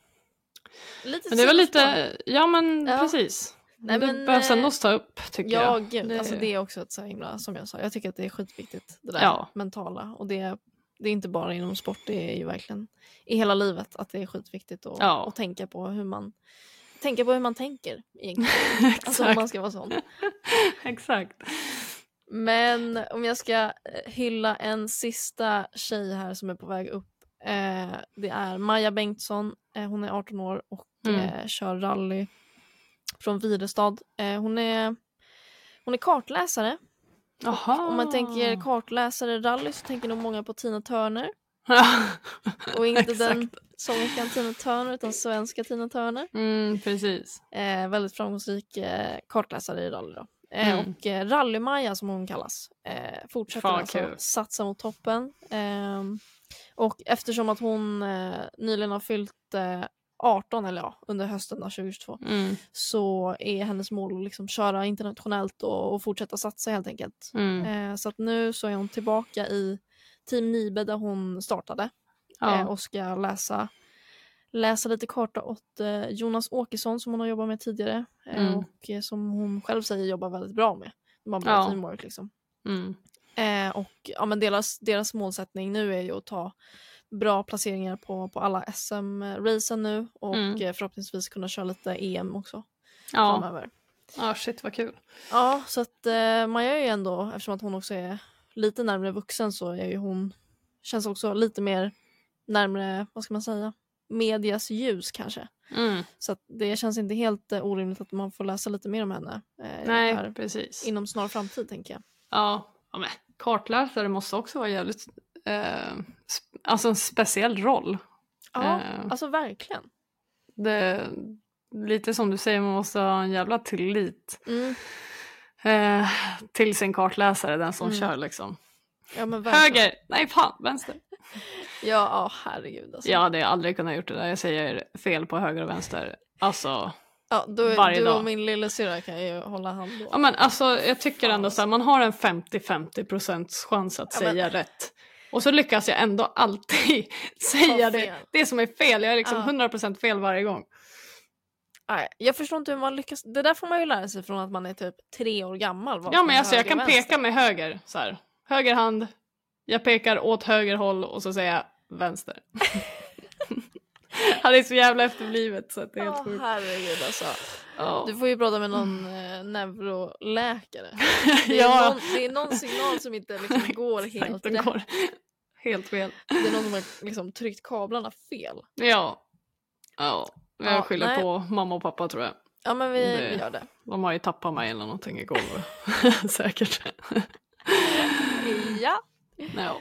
Lite men det var lite, ja men Ja. precis. Nej, det men, behövs eh, ändå ta upp tycker Ja, jag. gud. Det- Alltså, det är också ett så himla, som jag sa, jag tycker att det är skitviktigt det där Ja. mentala. Och det, det är inte bara inom sport, det är ju verkligen i hela livet att det är skitviktigt att, Ja. att tänka på hur man tänka på hur man tänker egentligen. [laughs] alltså om man ska vara sån. [laughs] Exakt. Men om jag ska eh, hylla en sista tjej här som är på väg upp. Eh, det är Maja Bengtsson. Eh, hon är 18 år och Mm. eh, kör rally från Virestad. Eh, hon, är, hon är kartläsare. Jaha. Om man tänker kartläsare rally så tänker nog många på Tina Turner. [laughs] Och inte den sångerskan Tina Turner utan svenska Tina Turner. Mm, precis. Eh, väldigt framgångsrik eh, kartläsare i rally. Då. Eh, Mm. Och eh, Rally-Maja som hon kallas eh, fortsätter Fan, alltså kul. satsa mot toppen. Ehm, och eftersom att hon eh, nyligen har fyllt eh, 18, eller ja, under hösten då, 2022, Mm. så är hennes mål att liksom köra internationellt och, och fortsätta satsa helt enkelt. Mm. Eh, så att nu så är hon tillbaka i Team Nibe där hon startade Ja. eh, och ska läsa, läsa lite karta åt eh, Jonas Åkesson som hon har jobbat med tidigare eh, Mm. och eh, som hon själv säger jobbar väldigt bra med. De har bra Ja. teamwork liksom. Mm. Eh, och ja, men deras, deras målsättning nu är ju att ta bra placeringar på, på alla SM-racen nu och Mm. eh, förhoppningsvis kunna köra lite EM också Ja. framöver. ja, shit vad kul. Ja, så att eh, Maja är ju ändå, eftersom att hon också är lite närmare vuxen så är ju hon, känns också lite mer närmare, vad ska man säga, medias ljus kanske. Mm. Så det känns inte helt eh, orimligt att man får läsa lite mer om henne eh, Nej, här precis. inom snar framtid tänker jag. Ja. ja, men kartläsare måste också vara jävligt, eh, alltså en speciell roll. Ja, Eh. alltså verkligen. Det, lite som du säger, man måste ha en jävla tillit Mm. eh, till sin kartläsare, den som Mm. kör liksom. Ja, men. Höger! Nej fan, vänster. Ja, ja herregud alltså. Jag hade aldrig kunnat gjort det där, jag säger fel på höger och vänster. Alltså, Ja, då, Varje du dag. och min lillasyrra kan ju hålla hand då. ja, men alltså jag tycker ändå så här, man har en 50-50 procents chans att Ja, men- säga rätt. Och så lyckas jag ändå alltid [laughs] säga det, det som är fel. Jag är liksom Ja. 100% fel varje gång. Nej, jag förstår inte hur man lyckas. Det där får man ju lära sig från att man är typ tre år gammal. Ja men alltså jag kan vänster. peka med höger så här. Höger hand, jag pekar åt höger håll och så säger jag vänster. [laughs] [laughs] Han är så jävla efterblivet så att det är helt Åh, sjukt. herregud alltså. Ja. Du får ju prata med någon eh, neuroläkare. [laughs] Det är, Ja. någon, det är någon signal som inte liksom [laughs] går helt rätt. går helt fel. Det är någon som har liksom tryckt kablarna fel. Ja. Ja. Jag Ja, skyller nej. på mamma och pappa tror jag. Ja men vi, Det- vi gör det. De har ju tappat mig eller någonting i golvet. Säkert. Ja. Ja.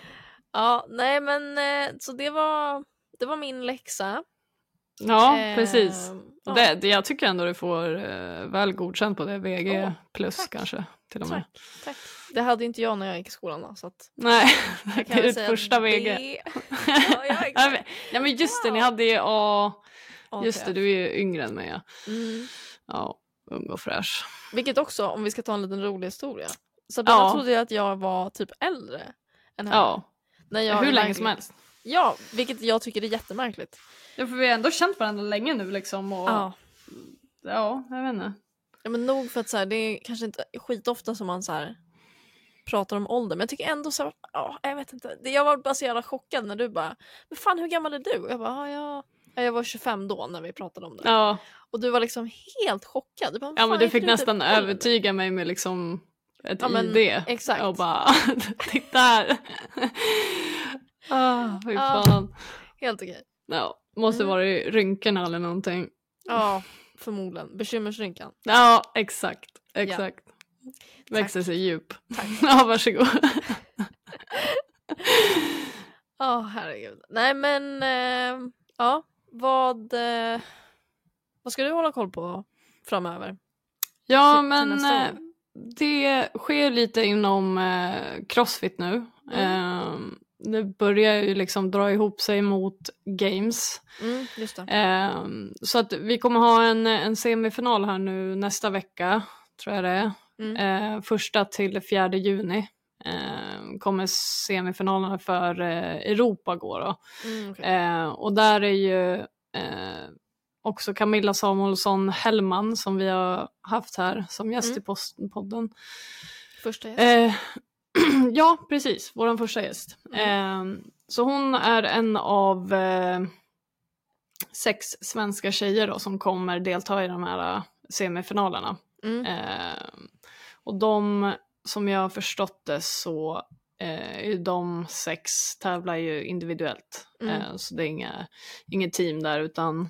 Ja, nej men eh, så det var, det var min läxa. Ja, Eh, precis. ja. Det, det, jag tycker ändå du får eh, väl godkänt på det. VG Åh, plus tack. kanske till och med. Tack, tack. Det hade inte jag när jag gick i skolan då, så att Nej, jag [laughs] det är ditt första VG. det- ja, [laughs] ja, Nej men, men just det, ni hade ju, Ja, just det, du är ju yngre än mig. Ja, Mm. ja ung och fräsch. Vilket också, om vi ska ta en liten rolig historia. Sabina Ja. trodde ju att jag var typ äldre än henne. Ja, När jag hur länge som helst. Ja, vilket jag tycker är jättemärkligt. Ja, för vi har ändå känt varandra länge nu liksom. Och, Ja. ja, jag vet inte. ja, men nog för att så här, det är kanske inte skitofta som man så här, pratar om ålder, men jag tycker ändå så här, ja, jag vet inte. Det- Jag var bara så jävla chockad när du bara, men fan hur gammal är du? Och jag bara, ja, ja. Jag var 25 då när vi pratade om det. Ja, Och du var liksom helt chockad. Du bara, ja "Fan, men du fick inte nästan typ äldre?" övertyga mig med liksom ett Ja, men ID. exakt. Och bara, [laughs] titta här. Ah, fy Ja. fan. Helt okej. Ja, måste Mm. vara i rynkorna eller någonting. Ja, förmodligen. Bekymmersrynkan. Ja, exakt. Exakt. Växer sig djup. Tack. [laughs] Ja, varsågod. Ja, herregud. Nej men, eh, ja, vad, eh, vad ska du hålla koll på framöver? Ja, Till- till men nästa eh, det sker lite inom eh, Crossfit nu. Eh, det börjar ju liksom dra ihop sig mot Games. Mm. Eh, så att vi kommer ha en, en semifinal här nu nästa vecka, tror jag det är. Mm. Eh, första till fjärde juni eh, kommer semifinalerna för Europa gå då. Mm, okej. Eh, och där är ju eh, också Camilla Samuelsson Hellman som vi har haft här som gäst Mm. i podden. Första gäst. [clears throat] Ja, precis. Vår första gäst. Mm. Eh, så hon är en av eh, sex svenska tjejer då, som kommer delta i de här eh, semifinalerna. Mm. Eh, och de, som jag har förstått det så eh, de sex tävlar ju individuellt. Mm. Eh, så det är inga, inget team där utan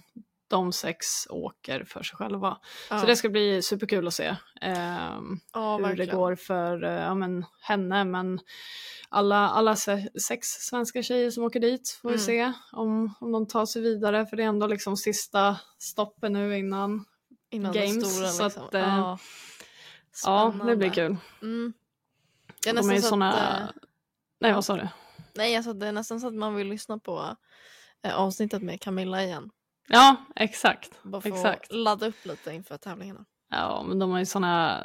de sex åker för sig själva. ja. Så det ska bli superkul att se eh, ja, hur verkligen. det går för eh, ja, men, henne. Men alla, alla se- sex svenska tjejer som åker dit får vi Mm. se om, om de tar sig vidare. För det är ändå liksom sista stoppen nu innan. Innan games, stora så liksom. att, eh, ja. Ja, det blir kul. Mm. Det är De är ju så såna... att, eh, Nej, vad sa du? nej, alltså, det är nästan så att man vill lyssna på eh, avsnittet med Camilla igen. Ja, exakt. Bara för Exakt. ladda upp lite inför tävlingarna. Ja, men de har ju såna...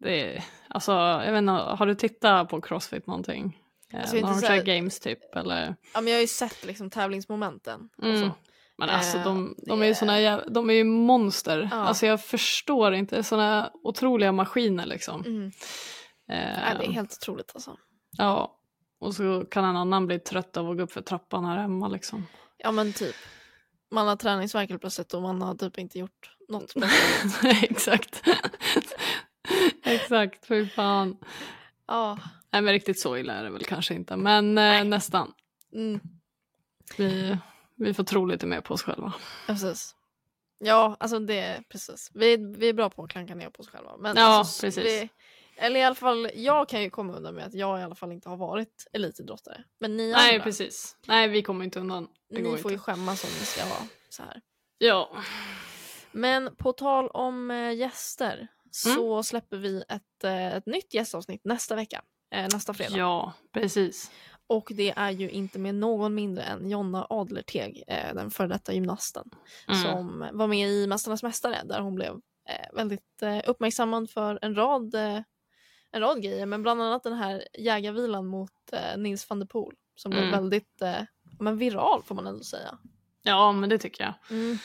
Det är... Alltså, jag vet inte, har du tittat på Crossfit någonting? Alltså, Eh, när de kör här- games typ, eller? Ja, men jag har ju sett liksom, tävlingsmomenten. Mm. Men alltså Eh, de, de är ju såna de är ju monster. Ja. Alltså jag förstår inte, såna otroliga maskiner liksom. Mm. Eh, det är helt otroligt alltså. Ja, och så kan en annan bli trött av att gå upp för trappan här hemma liksom. Ja men typ. Man har träningsvärk helt plötsligt och man har typ inte gjort något speciellt. [laughs] Exakt. [laughs] Exakt, fy fan. Ja. Nej men riktigt så illa är det väl kanske inte, men eh, nästan. Mm. Vi, vi får tro lite mer på oss själva. Ja, precis. Ja, alltså det precis. Vi, vi är bra på att klanka ner på oss själva. Men Ja, alltså, precis. Vi, Eller i alla fall, jag kan ju komma undan med att jag i alla fall inte har varit elitidrottare. Men ni Nej, andra, precis. Nej, vi kommer inte undan. Det ni får ju inte. skämmas om ni ska vara så här. Ja. Men på tal om eh, gäster så släpper vi ett, eh, ett nytt gästavsnitt nästa vecka. Eh, nästa fredag. ja, precis. Och det är ju inte med någon mindre än Jonna Adlerteg, den före detta gymnasten, Mm. som var med i Mästarnas Mästare där hon blev väldigt uppmärksammad för en rad, en rad grejer, men bland annat den här jägarvilan mot eh, Nils van der Poel som blev Mm. väldigt eh, men viral får man ändå säga. Ja, men det tycker jag. Mm.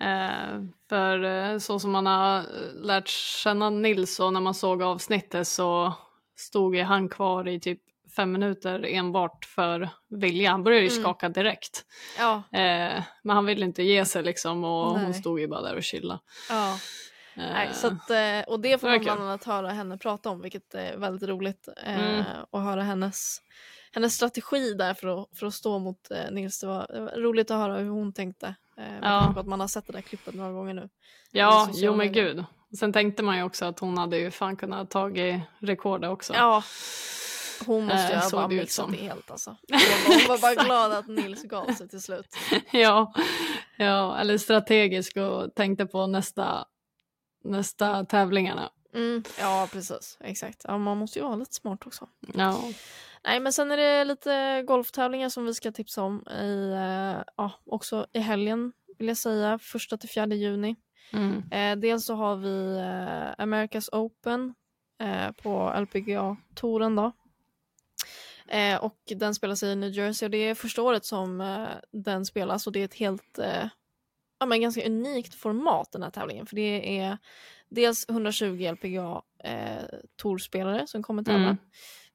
Eh, för eh, så som man har eh, lärt känna Nils och när man såg avsnittet så stod ju han kvar i typ fem minuter enbart för vilja. Han började ju Mm. skaka direkt. Ja, Eh, men han ville inte ge sig liksom och Nej. hon stod ju bara där och chillade. ja. Nej, så att, eh, och det får man bland annat höra henne prata om, vilket är väldigt roligt. Eh, Mm. Och höra hennes, hennes strategi där för att, för att stå mot eh, Nils. Det var, roligt att höra hur hon tänkte. Ja. att man har sett det där klippet några gånger nu. Ja, jo men gud. Sen tänkte man ju också att hon hade ju fan kunnat tagit rekordet också. Ja, hon måste ju ha bara mixat det helt alltså. [laughs] Hon var, hon var bara glad att Nils gav sig till slut. [laughs] ja, ja, eller strategisk och tänkte på nästa, nästa tävlingarna. Mm, ja, precis. Exakt. Ja, man måste ju vara lite smart också. Ja, Nej, men sen är det lite golftävlingar som vi ska tipsa om i, eh, ja, också i helgen vill jag säga, första till fjärde juni. mm. Eh, dels så har vi eh, America's Open eh, på LPGA-touren då. Eh, och den spelas i New Jersey och det är första året som eh, den spelas och det är ett helt, ja men ganska unikt format den här tävlingen för det är dels 120 LPGA eh, tourspelare som kommer tävla. Mm.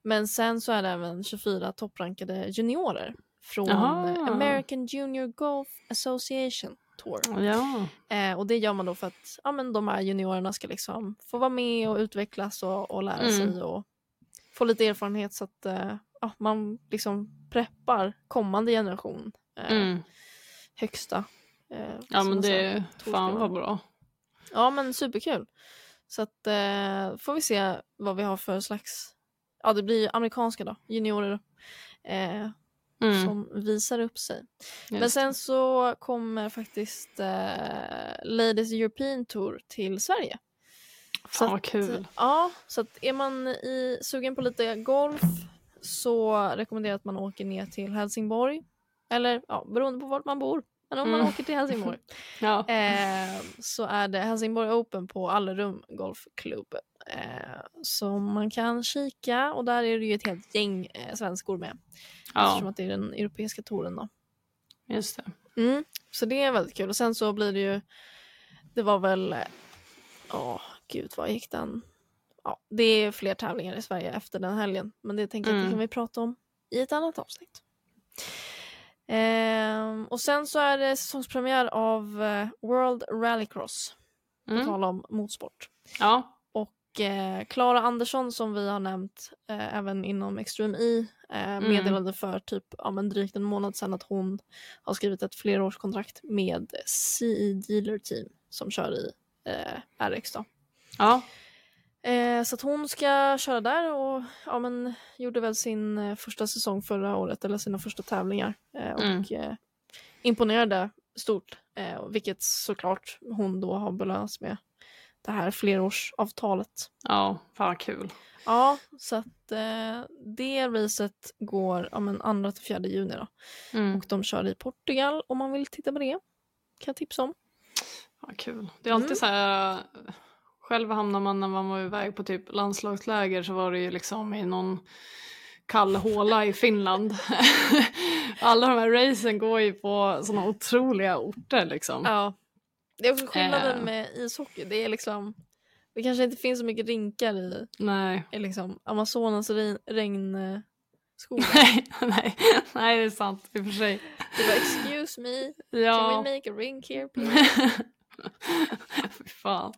Men sen så är det även 24 topprankade juniorer från Jaha. eh, American Junior Golf Association Tour. ja. Eh, och det gör man då för att ja, men de här juniorerna ska liksom få vara med och utvecklas och, och lära Mm. sig och få lite erfarenhet så att eh, ja, man liksom preppar kommande generation eh, Mm. högsta. Eh, Ja men det är fan vad bra. Ja men superkul. Så att eh, får vi se vad vi har för slags, ja det blir ju amerikanska då, juniorer eh, Mm. som visar upp sig. Men just sen så kommer faktiskt eh, Ladies European Tour till Sverige. Fan vad att, kul. Ja, så att är man i, sugen på lite golf så rekommenderar jag att man åker ner till Helsingborg. Eller ja, beroende på vart man bor. Men om man Mm. åker till Helsingborg [laughs] Ja. eh, så är det Helsingborg Open på Allerum Golfklubb. Eh, som man kan kika och där är det ju ett helt gäng eh, svenskor med. Eftersom ja, att det är den europeiska touren då. just det. Mm, så det är väldigt kul. Och sen så blir det ju, det var väl, ja gud vad gick den? Ja, det är fler tävlingar i Sverige efter den helgen. Men det tänker jag att det Mm. kan vi prata om i ett annat avsnitt. Ehm, och sen så är det säsongspremiär av eh, World Rallycross. På Mm. tal om motorsport. Ja. Och eh, Andersson som vi har nämnt eh, även inom Extreme E eh, Mm. meddelade för typ ja, men drygt en månad sedan att hon har skrivit ett flerårskontrakt med CE Dealer Team som kör i eh, RX. Då. Ja. Eh, så att hon ska köra där och ja, men, gjorde väl sin eh, första säsong förra året eller sina första tävlingar eh, och Mm. eh, imponerade stort. Eh, vilket såklart hon då har belönats med det här flerårsavtalet. Ja, fan vad kul. Ja, så att eh, det racet går ja, men 2 till 4 juni då. Mm. Och de kör i Portugal om man vill titta på det. Kan jag tipsa om. Vad kul. Det är alltid Mm. så här, själv hamnar man när man var iväg på typ landslagsläger så var det ju liksom i någon kall håla i Finland. [laughs] Alla de här racen går ju på sådana otroliga orter liksom. Ja. Det är också skillnaden Eh. med ishockey. Det är liksom det kanske inte finns så mycket rinkar i, Nej. i liksom Amazonens regn, regnskogar. [laughs] nej, nej, nej, det är sant i och för sig. Det var excuse me, can Ja. we make a rink here please? [laughs] Fy fan.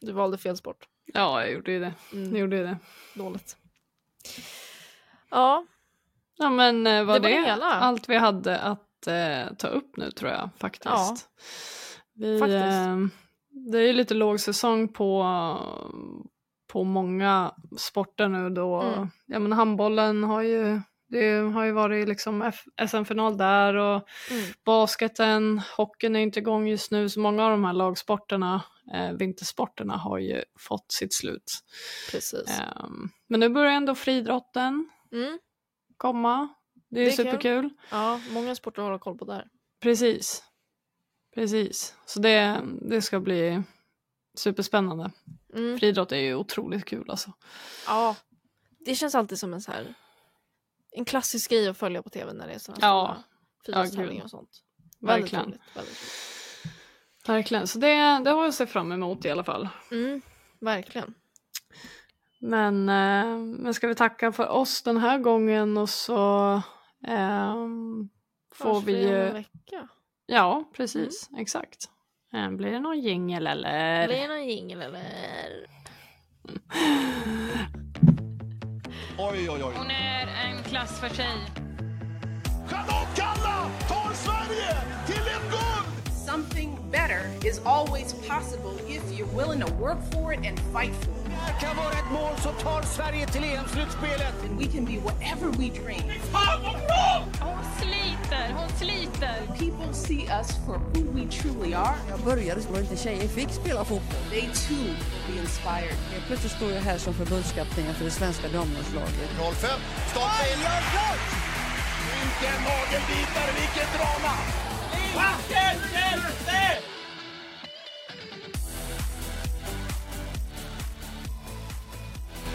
Du valde fel sport. Ja, jag gjorde ju det. Mm, Jag gjorde ju det. dåligt. Ja, Ja men eh, var Det var det hela. allt vi hade att eh, ta upp nu tror jag faktiskt. Ja, vi, faktiskt. Eh, det är ju lite låg säsong på, på många sporter nu då. Mm. Ja men handbollen har ju, det har ju varit liksom SM-final där och Mm. basketen, hockeyn är inte igång just nu så många av de här lagsporterna, eh, vintersporterna har ju fått sitt slut. Precis. Ehm, men nu börjar ändå friidrotten Mm. komma. Det är, Det är kul. superkul. Ja, många sporter hålla koll på där. Precis. Precis. Så det, det ska bli superspännande. Mm. Friidrott är ju otroligt kul alltså. Ja, det känns alltid som en så här en klassisk grej att följa på tv när det är sådana Ja. friidrottstävlingar och sånt. Verkligen. Väldigt roligt. Väldigt roligt. Verkligen. Så det, det har jag sett fram emot i alla fall. Mm, verkligen. Men, eh, men ska vi tacka för oss den här gången och så ehm, får Hörs vi om en ju... vecka. Ja, precis. Exakt. Eh, Blir det någon jingel eller? Blir det någon jingel eller? [laughs] Oj, oj, oj. Hon är en klass för sig. Charlotte Kalla tar Sverige till ett guld! Something better is always possible if you're willing to work for it and fight for it. Det kan vara ett mål som tar Sverige till EM-slutspelet. And we can be whatever we dream. Hon sliter, hon sliter. People see us for who we truly are. Jag började så inte tjejer fick spela fotboll. They too will be inspired. Helt plötsligt står jag här som förbundskapten för det svenska damlandslaget. 05, stolpe in. Vilken nagelbitare, vilket drama! Wow. Yes, yes, yes.